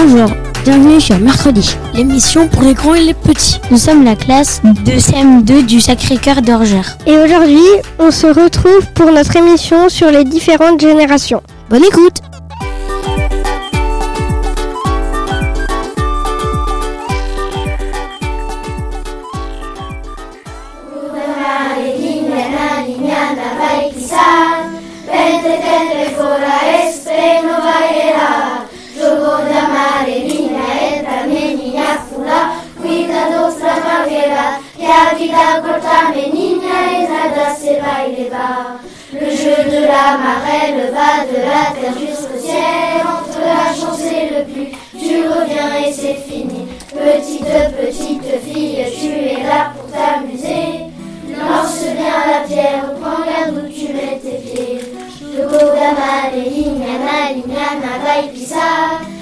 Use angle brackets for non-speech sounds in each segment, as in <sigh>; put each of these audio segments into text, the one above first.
Bonjour, bienvenue sur Mercredi, l'émission pour les grands et les petits. Nous sommes la classe de CM2 du Sacré-Cœur d'Orgère. Et aujourd'hui, on se retrouve pour notre émission sur les différentes générations. Bonne écoute Le jeu de la marelle va de la terre jusqu'au ciel. Entre la chance et le pluie, tu reviens et c'est fini. Petite, petite fille, tu es là pour t'amuser. Lance bien la pierre, prends garde où tu mets tes pieds. Jogodama, lignana, lignana, vai.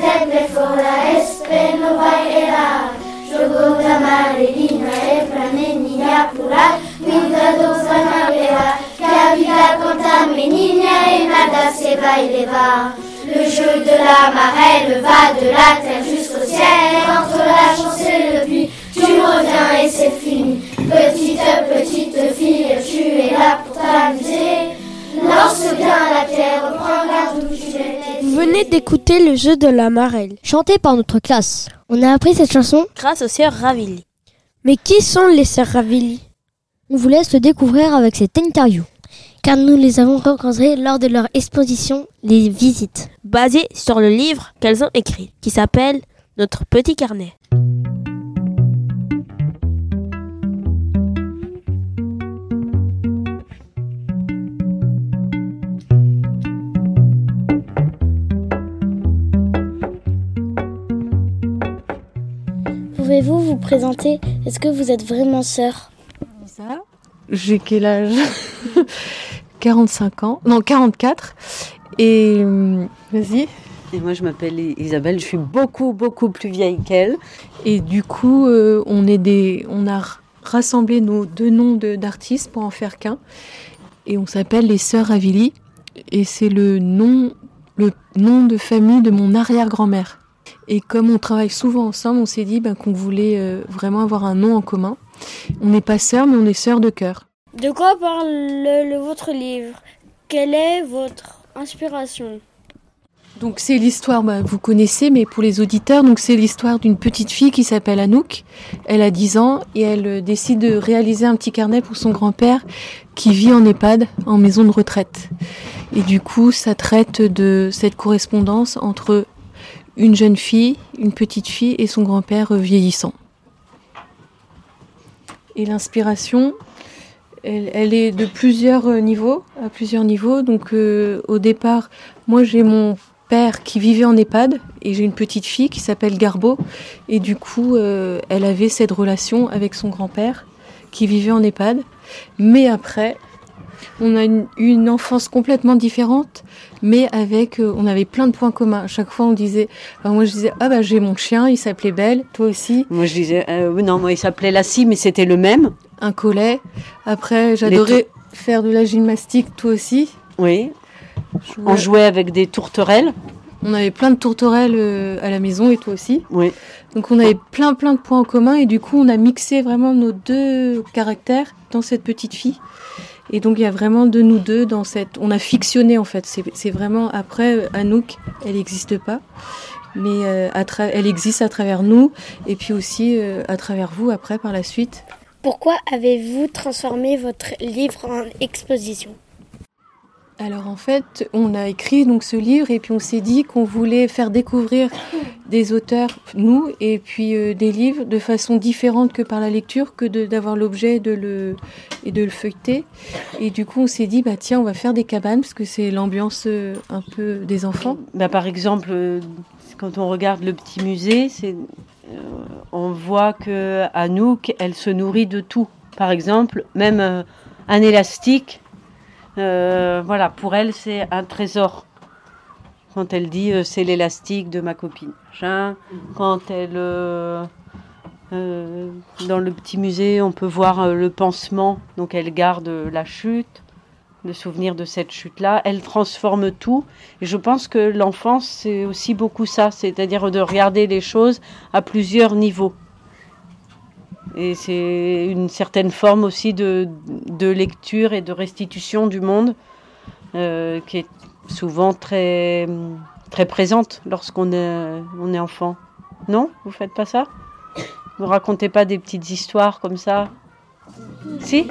Pente, tecle, fora, espeno, vai era. Jogodama, lignana, e planenia, pular. Cuidado, Zanavera, que a vida conta menina et nada se va y va. Le jeu de la marelle va de la terre jusqu'au ciel. Entre la chance et le puits, tu reviens et c'est fini. Petite, petite fille, tu es là pour t'amuser. Lance bien la terre, prends garde où tu tes Vous venez d'écouter le jeu de la marelle. Chanté par notre classe. On a appris cette chanson, grâce aux sœurs Ravilli. mais qui sont les sœurs Ravilli? On vous laisse le découvrir avec cette interview. Car nous les avons rencontrées lors de leur exposition Les Visites. Basée sur le livre qu'elles ont écrit, qui s'appelle Notre petit carnet. Pouvez-vous vous présenter? Est-ce que vous êtes vraiment sœurs Ça, j'ai quel âge? <laughs> 45 ans, non 44. Et euh, vas-y. Et moi, je m'appelle Isabelle, je suis beaucoup, beaucoup plus vieille qu'elle. Et du coup, euh, on est des, on a rassemblé nos deux noms de- d'artistes pour en faire qu'un. Et on s'appelle les Sœurs Ravilli. Et c'est le nom, le nom de famille de mon arrière-grand-mère. Et comme on travaille souvent ensemble, on s'est dit ben, qu'on voulait euh, vraiment avoir un nom en commun. On n'est pas sœurs, mais on est sœurs de cœur. De quoi parle le, le- votre livre? Quelle est votre inspiration? Donc c'est l'histoire, bah, vous connaissez, mais pour les auditeurs, donc c'est l'histoire d'une petite fille qui s'appelle Anouk. Elle a 10 ans et elle euh, décide de réaliser un petit carnet pour son grand-père qui vit en EHPAD, en maison de retraite. Et du coup, ça traite de cette correspondance entre une jeune fille, une petite fille et son grand-père vieillissant. Et l'inspiration, elle, est de plusieurs niveaux, à plusieurs niveaux. Donc euh, au départ, moi j'ai mon père qui vivait en EHPAD et j'ai une petite fille qui s'appelle Garbo. Et du coup, euh, elle avait cette relation avec son grand-père qui vivait en EHPAD. Mais après, on a une enfance complètement différente, mais avec, euh, on avait plein de points communs. Chaque fois, on disait, enfin, moi je disais, ah bah j'ai mon chien, il s'appelait Belle, toi aussi, Moi, je disais, euh, non, moi, il s'appelait Lassie, mais c'était le même. un collet. Après, j'adorais faire de la gymnastique, toi aussi. Oui. On jouait avec des tourterelles. On avait plein de tourterelles euh, à la maison et toi aussi. Oui. Donc on avait plein plein de points en commun et du coup on a mixé vraiment nos deux caractères dans cette petite fille. Et donc il y a vraiment de nous deux dans cette... On a fictionné en fait. C'est vraiment après Anouk, elle n'existe pas. Mais euh, elle existe à travers nous et puis aussi euh, à travers vous après par la suite. Pourquoi avez-vous transformé votre livre en exposition? Alors en fait, on a écrit donc ce livre et puis on s'est dit qu'on voulait faire découvrir des auteurs, nous, et puis euh, des livres de façon différente que par la lecture, que d'avoir l'objet de le, et de le feuilleter. Et du coup, on s'est dit, bah tiens, on va faire des cabanes, parce que c'est l'ambiance euh, un peu des enfants. Bah, par exemple, euh, quand on regarde le petit musée, on voit que Anouk, elle se nourrit de tout. Par exemple, même un élastique, voilà, pour elle, c'est un trésor quand elle dit euh, c'est l'élastique de ma copine. Quand elle. Euh, euh, dans le petit musée, on peut voir le pansement, donc elle garde la chute, le souvenir de cette chute-là. Elle transforme tout. Et je pense que l'enfance, c'est aussi beaucoup ça, c'est-à-dire de regarder les choses à plusieurs niveaux. Et c'est une certaine forme aussi de, de, lecture et de restitution du monde qui est souvent très, très présente lorsqu'on est, on est enfant. Non? Vous faites pas ça? Vous racontez pas des petites histoires comme ça? Si?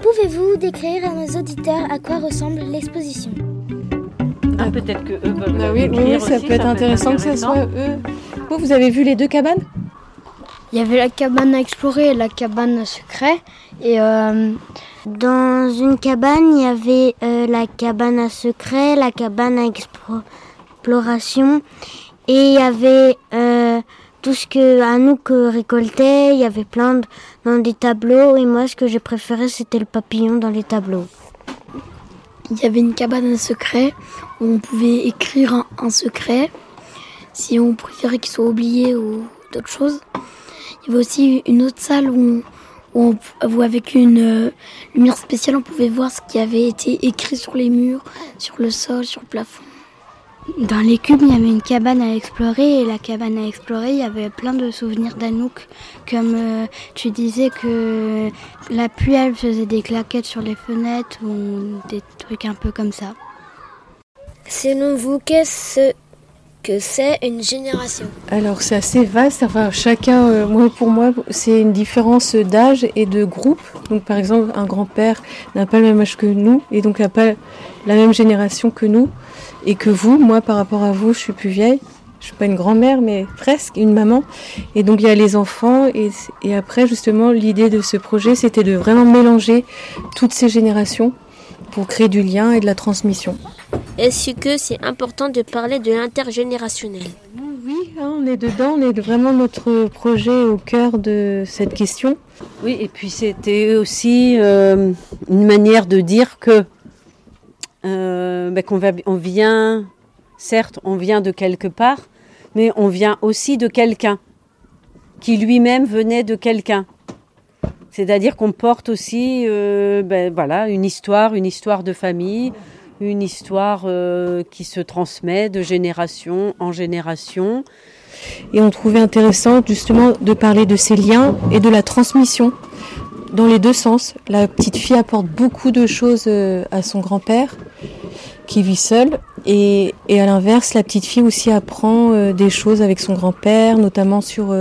Pouvez-vous décrire à nos auditeurs à quoi ressemble l'exposition? Ah, Peut-être que eux peuvent. Bah oui, oui, ça peut être intéressant que ce soit eux. Vous, vous avez vu les deux cabanes? Il y avait la cabane à explorer et la cabane à secret. Et euh, dans une cabane, il y avait euh, la cabane à secret, la cabane à exploration. Et il y avait euh, tout ce que Anouk récoltait. Il y avait plein de, dans des tableaux. Et moi, ce que j'ai préféré, c'était le papillon dans les tableaux. Il y avait une cabane à secret où on pouvait écrire un, secret si on préférait qu'il soit oublié ou d'autres choses. Il y avait aussi une autre salle où, on, avec une euh, lumière spéciale, on pouvait voir ce qui avait été écrit sur les murs, sur le sol, sur le plafond. Dans les cubes, il y avait une cabane à explorer et la cabane à explorer, il y avait plein de souvenirs d'Anouk. Comme euh, tu disais que la pluie, elle faisait des claquettes sur les fenêtres ou des trucs un peu comme ça. Selon vous, qu'est-ce que c'est une génération Alors c'est assez vaste, enfin chacun, euh, moi pour moi c'est une différence d'âge et de groupe. Donc par exemple un grand-père n'a pas le même âge que nous et donc n'a pas la même génération que nous et que vous. Moi par rapport à vous je suis plus vieille, je suis pas une grand-mère mais presque une maman. Et donc il y a les enfants et, et après justement l'idée de ce projet c'était de vraiment mélanger toutes ces générations pour créer du lien et de la transmission. Est-ce que c'est important de parler de l'intergénérationnel Oui, hein, on est dedans, on est vraiment notre projet au cœur de cette question. Oui, et puis c'était aussi euh, une manière de dire que euh, ben, qu'on on vient, certes, on vient de quelque part, mais on vient aussi de quelqu'un qui lui-même venait de quelqu'un. C'est-à-dire qu'on porte aussi euh, ben, voilà, une histoire, une histoire de famille, une histoire euh, qui se transmet de génération en génération. Et on trouvait intéressant justement de parler de ces liens et de la transmission dans les deux sens. La petite fille apporte beaucoup de choses euh, à son grand-père qui vit seul et, et à l'inverse, la petite fille aussi apprend des choses avec son grand-père, notamment sur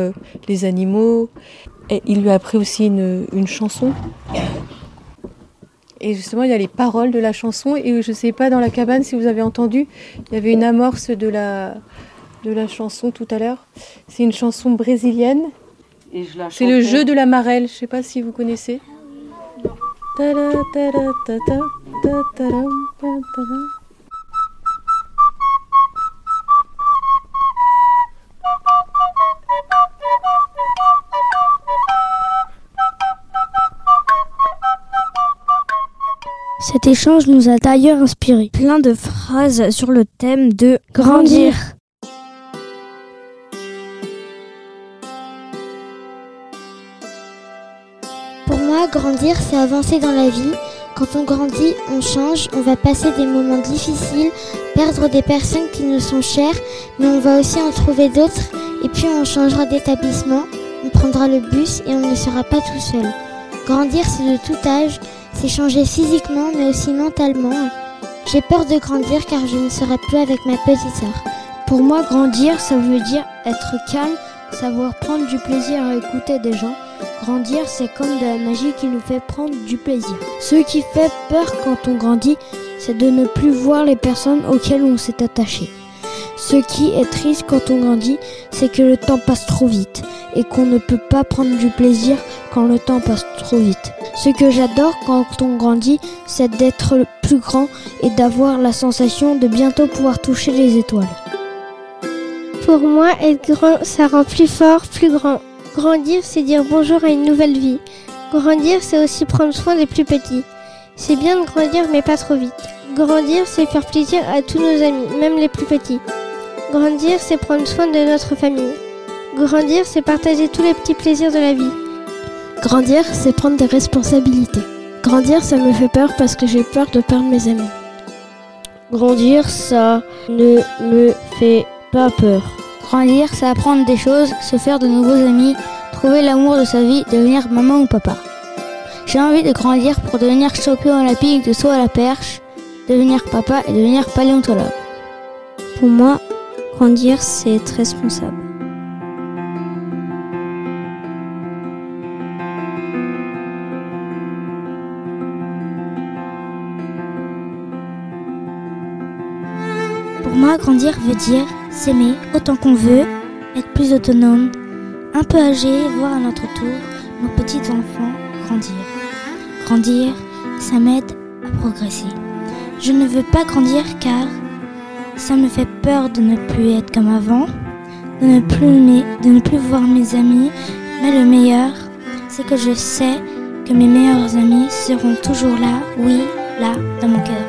les animaux il lui a appris aussi une, chanson. Et justement, il y a les paroles de la chanson. Et je ne sais pas, dans la cabane, si vous avez entendu, il y avait une amorce de la, de la chanson tout à l'heure. C'est une chanson brésilienne. C'est le jeu de la marelle. Je ne sais pas si vous connaissez. Cet échange nous a d'ailleurs inspiré plein de phrases sur le thème de grandir. Pour moi, grandir, c'est avancer dans la vie. Quand on grandit, on change, on va passer des moments difficiles, perdre des personnes qui nous sont chères, mais on va aussi en trouver d'autres, et puis on changera d'établissement, on prendra le bus et on ne sera pas tout seul. Grandir, c'est de tout âge, c'est changer physiquement mais aussi mentalement. J'ai peur de grandir car je ne serai plus avec ma petite sœur. Pour moi, grandir, ça veut dire être calme, savoir prendre du plaisir à écouter des gens. Grandir, c'est comme de la magie qui nous fait prendre du plaisir. Ce qui fait peur quand on grandit, c'est de ne plus voir les personnes auxquelles on s'est attaché. Ce qui est triste quand on grandit, c'est que le temps passe trop vite et qu'on ne peut pas prendre du plaisir quand le temps passe trop vite. Ce que j'adore quand on grandit, c'est d'être plus grand et d'avoir la sensation de bientôt pouvoir toucher les étoiles. Pour moi, être grand, ça rend plus fort, plus grand. Grandir, c'est dire bonjour à une nouvelle vie. Grandir, c'est aussi prendre soin des plus petits. C'est bien de grandir, mais pas trop vite. Grandir, c'est faire plaisir à tous nos amis, même les plus petits. Grandir, c'est prendre soin de notre famille. Grandir, c'est partager tous les petits plaisirs de la vie. Grandir, c'est prendre des responsabilités. Grandir, ça me fait peur parce que j'ai peur de perdre mes amis. Grandir, ça ne me fait pas peur. Grandir, c'est apprendre des choses, se faire de nouveaux amis, trouver l'amour de sa vie, devenir maman ou papa. J'ai envie de grandir pour devenir champion olympique de saut à la perche, devenir papa et devenir paléontologue. Pour moi, grandir, c'est être responsable. Pour moi, grandir veut dire s'aimer autant qu'on veut, être plus autonome, un peu âgé, voir à notre tour nos petits enfants grandir. Grandir, ça m'aide à progresser. Je ne veux pas grandir car ça me fait peur de ne plus être comme avant, de ne plus aimer, de ne plus voir mes amis. Mais le meilleur, c'est que je sais que mes meilleurs amis seront toujours là, oui, là, dans mon cœur.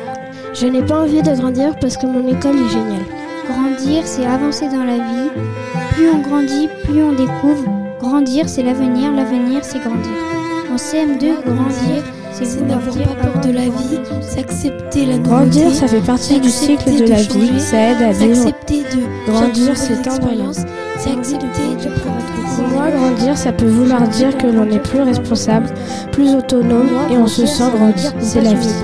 Je n'ai pas envie de grandir parce que mon école est géniale. Grandir, c'est avancer dans la vie. Plus on grandit, plus on découvre. Grandir, c'est l'avenir. L'avenir, c'est grandir. En CM2, grandir, c'est n'avoir pas peur de la vie, c'est accepter la nouveauté. Grandir, ça fait partie du cycle de, la vie, ça aide à vivre. de Grandir, c'est tendre c'est accepter de prendre Pour moi, grandir, ça peut vouloir dire que l'on est plus responsable, plus autonome et on se sent grandir. C'est la vie.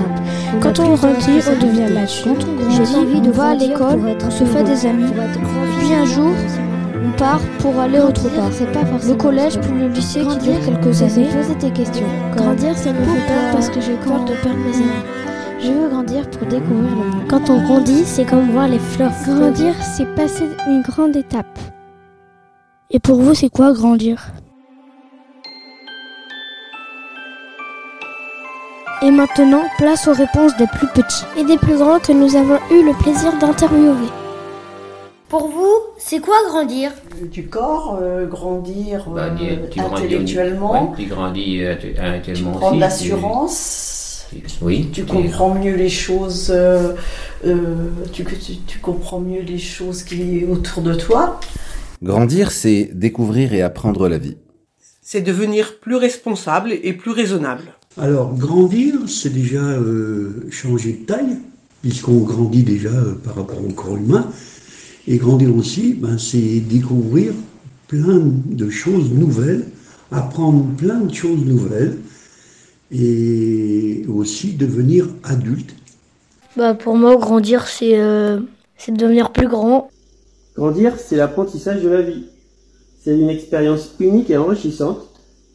Quand on grandit, on devient mature. Je dis, on va à l'école, on se fait des amis. Puis un jour, part pour aller autre part. Le collège puis le lycée qui dure quelques années. Poser tes questions. Grandir, ça me fait peur parce que j'ai peur de perdre mes amis. Je veux grandir pour découvrir le monde. Quand on grandit, c'est comme voir les fleurs. Grandir, c'est passer une grande étape. Et pour vous, c'est quoi grandir? Et maintenant, place aux réponses des plus petits et des plus grands que nous avons eu le plaisir d'interviewer. Pour vous, c'est quoi grandir? Du corps, euh, grandir Bah, euh, tu- tu grandis intellectuellement, ouais, tu grandis euh, tu- intellectuellement prends aussi. de tu- l'assurance, tu- Oui. tu tu- comprends mieux les choses, euh, euh, tu, tu, tu comprends mieux les choses qui est autour de toi. Grandir, c'est découvrir et apprendre la vie. C'est devenir plus responsable et plus raisonnable. Alors, grandir, c'est déjà euh, changer de taille, puisqu'on grandit déjà euh, par rapport au corps humain. Et grandir aussi, ben, c'est découvrir plein de choses nouvelles, apprendre plein de choses nouvelles, et aussi devenir adulte. Bah, pour moi, grandir, c'est euh, c'est devenir plus grand. Grandir, c'est l'apprentissage de la vie. C'est une expérience unique et enrichissante.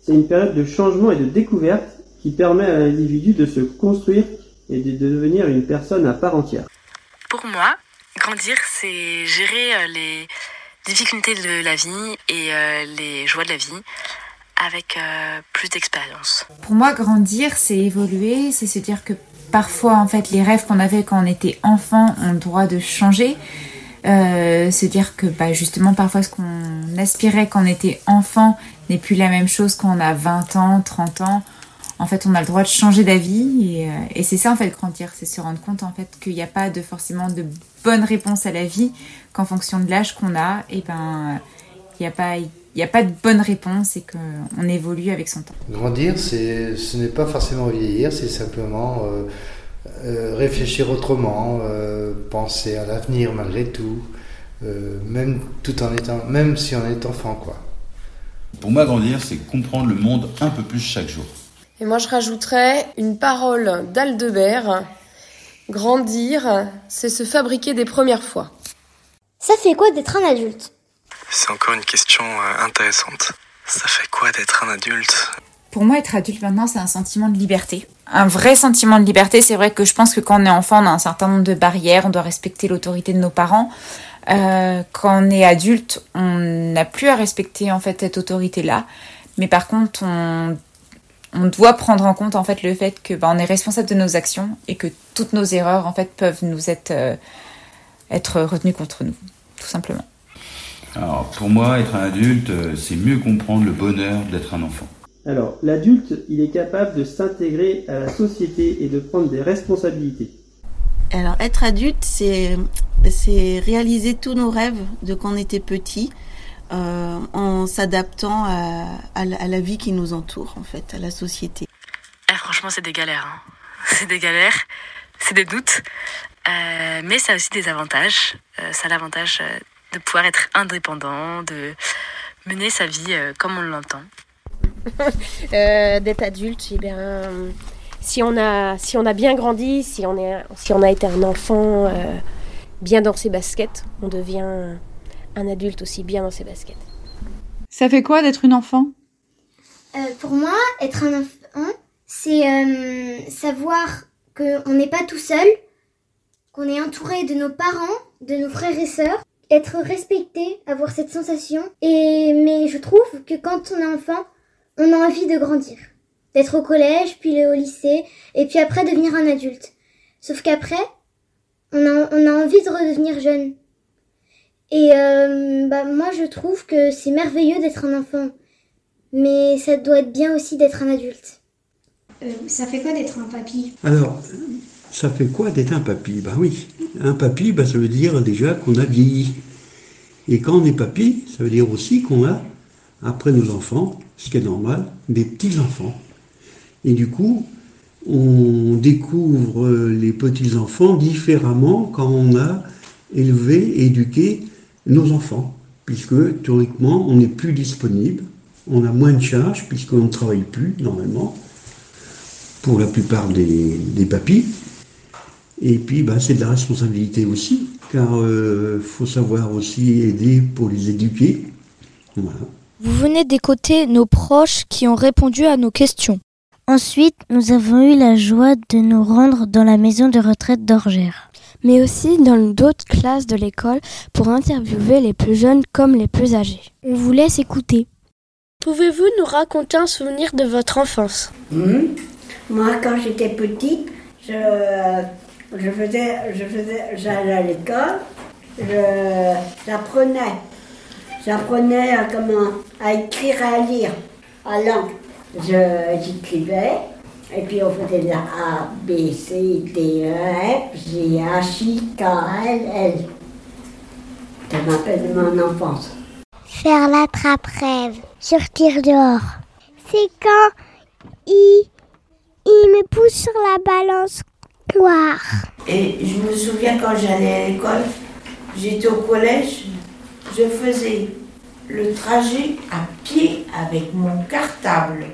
C'est une période de changement et de découverte qui permet à l'individu de se construire et de devenir une personne à part entière. Pour moi, grandir, c'est gérer euh, les difficultés de la vie et euh, les joies de la vie avec euh, plus d'expérience. Pour moi, grandir, c'est évoluer, c'est se dire que parfois, en fait, les rêves qu'on avait quand on était enfant ont le droit de changer. Euh, se dire que bah, justement parfois ce qu'on aspirait quand on était enfant n'est plus la même chose quand on a 20 ans, 30 ans. En fait, on a le droit de changer d'avis et, c'est ça en fait grandir, c'est se rendre compte en fait qu'il n'y a pas de forcément de bonne réponse à la vie qu'en fonction de l'âge qu'on a, et ben il n'y a pas il n'y a pas de bonne réponse et qu'on évolue avec son temps. Grandir, c'est, ce n'est pas forcément vieillir, c'est simplement euh, euh, réfléchir autrement, euh, penser à l'avenir malgré tout, euh, même tout en étant, même si on est enfant, quoi. Pour moi, grandir, c'est comprendre le monde un peu plus chaque jour. Et moi, je rajouterais une parole d'Aldebert. Grandir, c'est se fabriquer des premières fois. Ça fait quoi d'être un adulte? C'est encore une question euh, intéressante. Ça fait quoi d'être un adulte? Pour moi, être adulte maintenant, c'est un sentiment de liberté. Un vrai sentiment de liberté. C'est vrai que je pense que quand on est enfant, on a un certain nombre de barrières. On doit respecter l'autorité de nos parents. Euh, quand on est adulte, on n'a plus à respecter en fait cette autorité-là. Mais par contre, on, on doit prendre en compte en fait le fait que bah, on est responsable de nos actions et que toutes nos erreurs en fait peuvent nous être euh, être retenues contre nous, tout simplement. Alors, pour moi, être un adulte, euh, c'est mieux comprendre le bonheur d'être un enfant. Alors, l'adulte, il est capable de s'intégrer à la société et de prendre des responsabilités. Alors, être adulte, c'est, c'est réaliser tous nos rêves de quand on était petit, euh, en s'adaptant à, à, la, à, la, vie qui nous entoure, en fait, à la société. Eh, franchement, c'est des galères. Hein. <laughs> C'est des galères, c'est des doutes, euh, mais ça a aussi des avantages. Euh, ça a l'avantage de pouvoir être indépendant, de mener sa vie comme on l'entend. <laughs> euh, d'être adulte, eh bien, si on a si on a bien grandi, si on est si on a été un enfant euh, bien dans ses baskets, on devient un adulte aussi bien dans ses baskets. Ça fait quoi d'être une enfant? Euh, Pour moi, être un enfant, c'est euh, savoir qu'on n'est pas tout seul, qu'on est entouré de nos parents, de nos frères et sœurs, être respecté, avoir cette sensation. Et mais je trouve que quand on est enfant, on a envie de grandir, d'être au collège, puis au lycée, et puis après devenir un adulte. Sauf qu'après, on a, on a envie de redevenir jeune. Et euh, bah, moi, je trouve que c'est merveilleux d'être un enfant, mais ça doit être bien aussi d'être un adulte. Euh, ça fait quoi d'être un papy? Alors, ça fait quoi d'être un papy? Ben oui, un papy, bah, ça veut dire déjà qu'on a vieilli. Et quand on est papy, ça veut dire aussi qu'on a, après nos enfants, ce qui est normal, des petits-enfants. Et du coup, on découvre les petits-enfants différemment quand on a élevé, éduqué nos enfants, puisque théoriquement, on n'est plus disponible, on a moins de charges, puisqu'on ne travaille plus normalement, pour la plupart des, des papis. Et puis, bah, c'est de la responsabilité aussi, car il euh, faut savoir aussi aider pour les éduquer. Vous venez d'écouter nos proches qui ont répondu à nos questions. Ensuite, nous avons eu la joie de nous rendre dans la maison de retraite d'Orgère. Mais aussi dans d'autres classes de l'école pour interviewer les plus jeunes comme les plus âgés. On vous laisse écouter. Pouvez-vous nous raconter un souvenir de votre enfance? Mmh. Moi, quand j'étais petite, je, je faisais, je faisais, j'allais à l'école, j'apprenais J'apprenais à, comment, à écrire et à lire à langue. J'écrivais, et puis on faisait la A, B, C, D, E, F, G, H, I, K, L, L. Ça m'appelle de mon enfance. Faire l'attrape-rêve, sortir dehors. C'est quand il, il me pousse sur la balance noire. Et je me souviens quand j'allais à l'école, j'étais au collège, je faisais le trajet à pied avec mon cartable.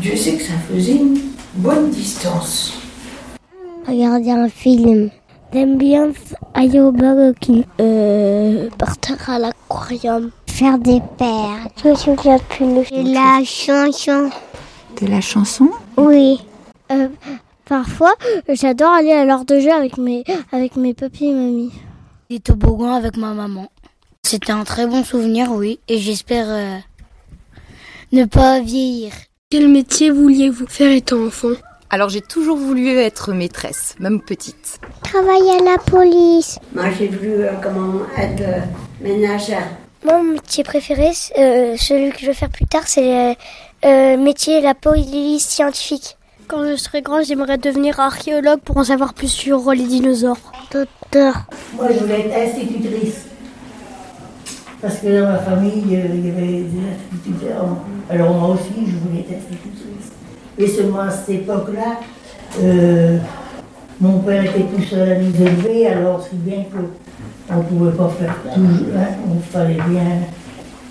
Dieu sait que ça faisait une bonne distance. Regarder un film. J'aime bien aller au Burger King. Euh, partir à l'aquarium. Faire des paires. Je me souviens plus. De la chanson. De la chanson Oui. Euh, parfois, j'adore aller à l'heure de jeu avec mes, avec mes papis et mamie. Des toboggans avec ma maman. C'était un très bon souvenir, oui, et j'espère euh, ne pas vieillir. Quel métier vouliez-vous faire étant enfant? Alors j'ai toujours voulu être maîtresse, même petite. Travailler à la police. Moi j'ai voulu euh, comment être euh, ménagère. Mon métier préféré, euh, celui que je veux faire plus tard, c'est le métier la police scientifique. Quand je serai grande, j'aimerais devenir archéologue pour en savoir plus sur les dinosaures. Docteur. Moi je voulais être institutrice. Parce que dans ma famille, il y avait des instituteurs. Alors moi aussi, je voulais être institutrice. Et seulement à cette époque-là, euh, mon père était tout seul à nous élever, alors c'est bien qu'on ne pouvait pas faire tout. Hein, il fallait bien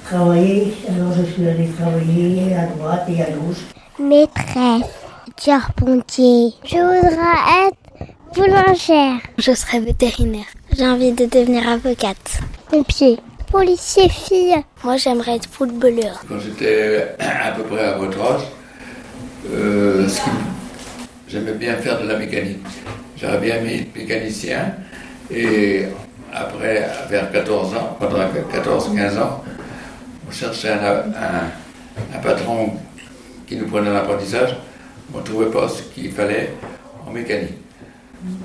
travailler. Alors je suis allée travailler à droite et à gauche. Maîtresse, charpentier. Je voudrais être boulangère. Je serai vétérinaire. J'ai envie de devenir avocate. Pompier. Policier fille. Moi, j'aimerais être footballeur. Quand j'étais à peu près à votre âge, euh, j'aimais bien faire de la mécanique. J'aurais bien aimé être mécanicien. Et après, vers 14 ans, pendant 14-15 ans, on cherchait un, un, patron qui nous prenait l'apprentissage. On ne trouvait pas ce qu'il fallait en mécanique.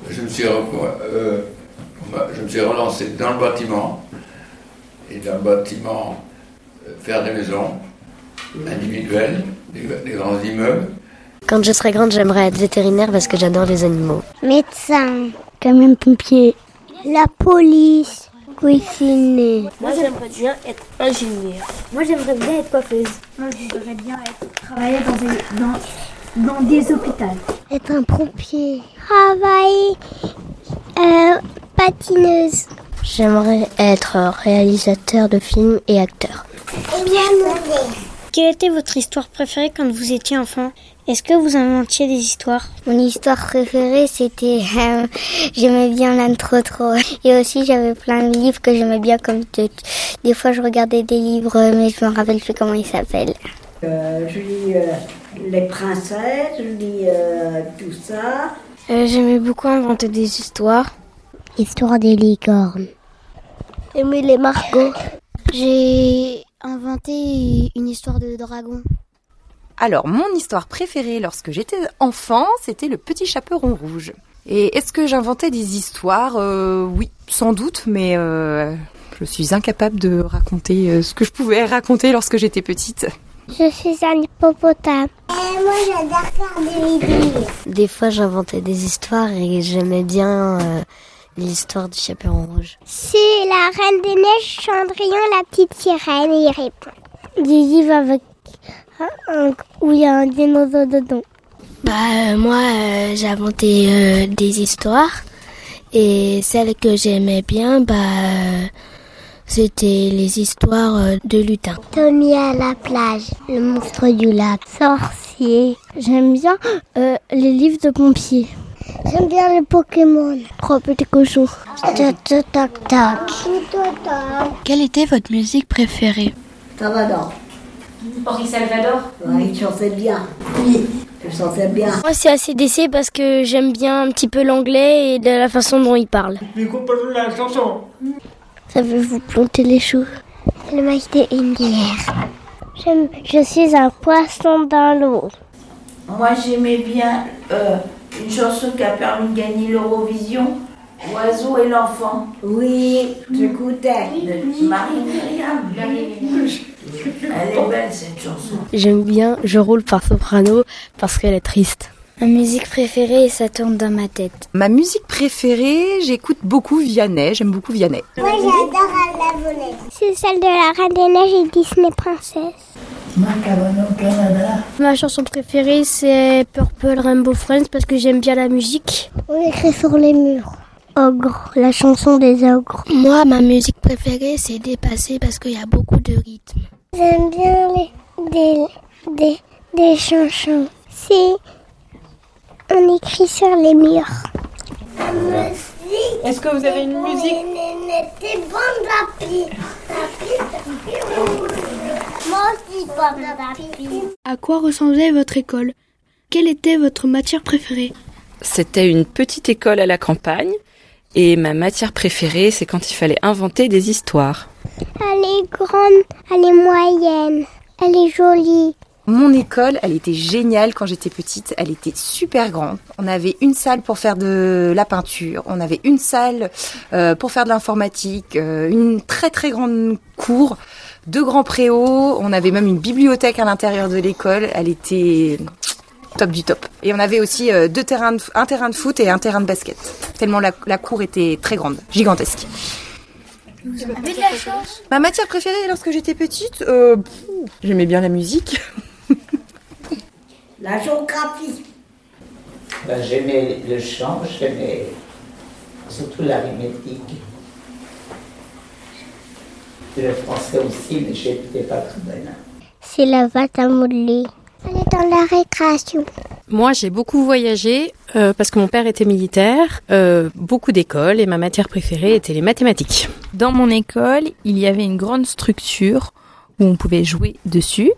Je me suis, euh, je me suis relancé dans le bâtiment. Et le bâtiment, euh, faire des maisons individuelles, des, grands immeubles. Quand je serai grande, j'aimerais être vétérinaire parce que j'adore les animaux. Médecin, comme un pompier, la police, cuisiner. Moi, j'aimerais bien être ingénieur. Moi, j'aimerais bien être coiffeuse. Moi, j'aimerais bien être, travailler dans des, dans, dans des hôpitaux. Être un pompier. Travailler euh, patineuse. J'aimerais être réalisateur de films et acteur. Et bien Quelle était votre histoire préférée quand vous étiez enfant? Est-ce que vous inventiez des histoires? Mon histoire préférée, c'était euh, j'aimais bien l'âne trop trop. Et aussi, j'avais plein de livres que j'aimais bien comme toutes. Des fois, je regardais des livres, mais je me rappelle plus comment ils s'appellent. Euh, je lis euh, les princesses, je lis tout ça. j'aimais beaucoup inventer des histoires. Histoire des licornes. Aimer les margots. J'ai inventé une histoire de dragon. Alors, mon histoire préférée lorsque j'étais enfant, c'était le petit chaperon rouge. Et est-ce que j'inventais des histoires? Euh, Oui, sans doute, mais euh, je suis incapable de raconter euh, ce que je pouvais raconter lorsque j'étais petite. Je suis un hippopotame. Et moi, j'adore faire des vidéos. Des fois, j'inventais des histoires et j'aimais bien l'histoire du chaperon rouge C'est la Reine des Neiges, Cendrillon, la petite sirène, et il répond. Des livres avec où il y a un dinosaure dedans. Bah euh, moi euh, j'ai inventé euh, des histoires et celle que j'aimais bien bah c'était les histoires de lutin. Tommy à la plage, le monstre du lac, sorcier. J'aime bien les livres de pompiers. J'aime bien les Pokémon. Trois petits cochons. Toc, toc. Quelle était votre musique préférée? Salvador. Henri Salvador Oui, il chantait bien. Oui, je chantais bien. Moi, c'est ACDC parce que j'aime bien un petit peu l'anglais et de la façon dont il parle. Mais la chanson. Ça veut vous planter les choux? Le mec de Indière. Je suis un poisson dans l'eau. Moi, j'aimais bien euh, une chanson qui a permis de gagner l'Eurovision. Oiseau et l'enfant. Oui, j'écoutais. Marie-Myriam. Elle est belle cette chanson. J'aime bien Je roule par soprano parce qu'elle est triste. Ma musique préférée, ça tourne dans ma tête. Ma musique préférée, j'écoute beaucoup Vianney. J'aime beaucoup Vianney. Moi, j'adore la volée. C'est celle de la Reine des Neiges et Disney Princesse. Ma chanson préférée, c'est Purple Rainbow Friends parce que j'aime bien la musique. On écrit sur les murs. Ogre, la chanson des ogres. Moi, ma musique préférée, c'est Dépassé parce qu'il y a beaucoup de rythme. J'aime bien les, des, des, des chansons. C'est on écrit sur les murs. Est-ce que vous avez une musique À quoi ressemblait votre école? Quelle était votre matière préférée? C'était une petite école à la campagne et ma matière préférée, c'est quand il fallait inventer des histoires. Elle est grande, elle est moyenne, elle est jolie. Mon école, elle était géniale quand j'étais petite. Elle était super grande. On avait une salle pour faire de la peinture. On avait une salle euh, pour faire de l'informatique. Euh, une très très grande cour. Deux grands préaux. On avait même une bibliothèque à l'intérieur de l'école. Elle était top du top. Et on avait aussi euh, deux terrains un terrain de foot et un terrain de basket. Tellement la, cour était très grande, gigantesque. Vous avez de la chance. Ma matière préférée lorsque j'étais petite, euh, j'aimais bien la musique. <laughs> la géographie. Ben, j'aimais le chant, j'aimais surtout l'arithmétique. Le français aussi, mais je n'étais pas très bonne. C'est la vate à modeler. Elle est dans la récréation. Moi, j'ai beaucoup voyagé euh, parce que mon père était militaire, euh, beaucoup d'écoles et ma matière préférée était les mathématiques. Dans mon école, il y avait une grande structure où on pouvait jouer dessus.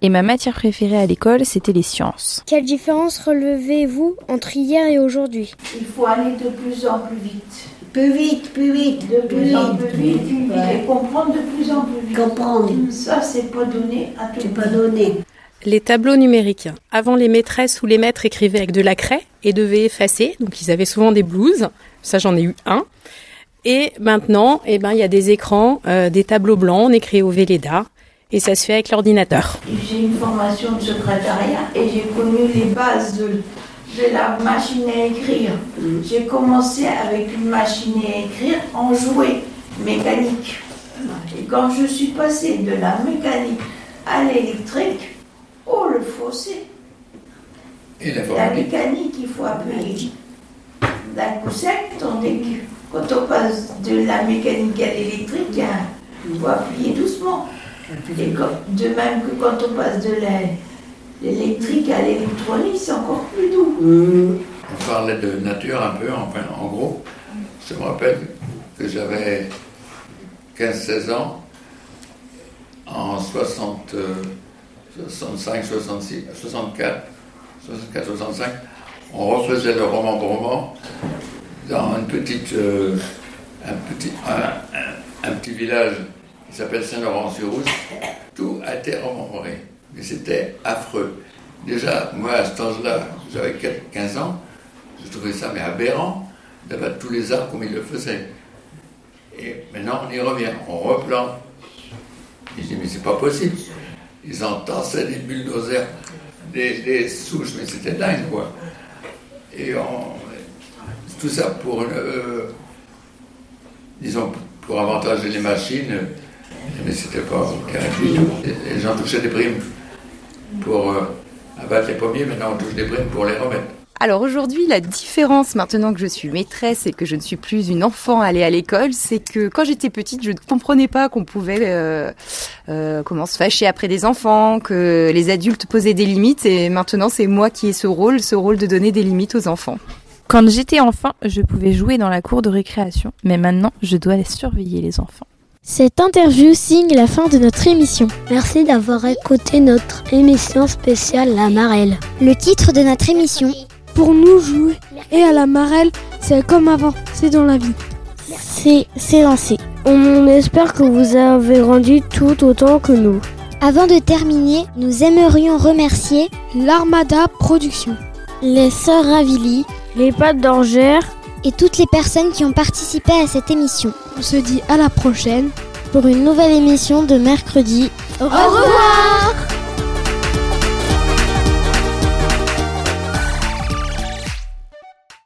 Et ma matière préférée à l'école, c'était les sciences. Quelle différence relevez-vous entre hier et aujourd'hui? Il faut aller de plus en plus vite. Plus vite, plus vite, de plus, en plus vite. Et comprendre de plus en plus vite. Comprendre. Ça, c'est pas donné à tout. C'est pas donné. Les tableaux numériques. Avant, les maîtresses ou les maîtres écrivaient avec de la craie et devaient effacer. Donc, ils avaient souvent des blouses. Ça, j'en ai eu un. Et maintenant, eh ben, il y a des écrans, euh, des tableaux blancs. On écrit au Véleda. Et ça se fait avec l'ordinateur. J'ai une formation de secrétariat et j'ai connu les bases de, de la machine à écrire. J'ai commencé avec une machine à écrire en jouet mécanique. Et quand je suis passée de la mécanique à l'électrique, oh le fossé Et La l'informatique mécanique, il faut appuyer d'un coup sec, tandis que quand on passe de la mécanique à l'électrique, il faut appuyer doucement. De même que quand on passe de l'électrique à l'électronique, c'est encore plus doux. On parlait de nature un peu, enfin, en gros. Je me rappelle que j'avais 15-16 ans, en 60, euh, 65, 66, 64, 64, 65, on refaisait le roman roman dans euh, un, petit, un- un petit village qui s'appelle Saint-Laurent-sur-Rousse. Tout a été remembré, mais c'était affreux. Déjà, moi, à cet âge-là, j'avais 15 ans, je trouvais ça mais aberrant d'abattre tous les arbres comme ils le faisaient. Et maintenant, on y revient, on replante. Et je dis, mais c'est pas possible. Ils entassaient des bulldozers, des, des souches, mais c'était dingue, quoi. Et on- tout ça pour, euh, disons, pour avantager les machines, mais c'était pas correct du tout. Les- gens touchaient des primes pour euh, abattre les pommiers, maintenant on touche des primes pour les remettre. Alors aujourd'hui, la différence maintenant que je suis maîtresse et que je ne suis plus une enfant allée à l'école, c'est que quand j'étais petite, je ne comprenais pas qu'on pouvait euh, euh, comment se fâcher après des enfants, que les adultes posaient des limites et maintenant c'est moi qui ai ce rôle, ce rôle de donner des limites aux enfants. Quand j'étais enfant, je pouvais jouer dans la cour de récréation, mais maintenant, je dois les surveiller les enfants. Cette interview signe la fin de notre émission. Merci d'avoir écouté notre émission spéciale La Marelle. Le titre de notre émission Pour nous jouer et à la marelle, c'est comme avant, c'est dans la vie. C'est c'est lancé. On espère que vous avez grandi tout autant que nous. Avant de terminer, nous aimerions remercier L'Armada Production, les sœurs Ravilly les pattes d'Angers. Et toutes les personnes qui ont participé à cette émission On se dit à la prochaine. pour une nouvelle émission de mercredi. Au revoir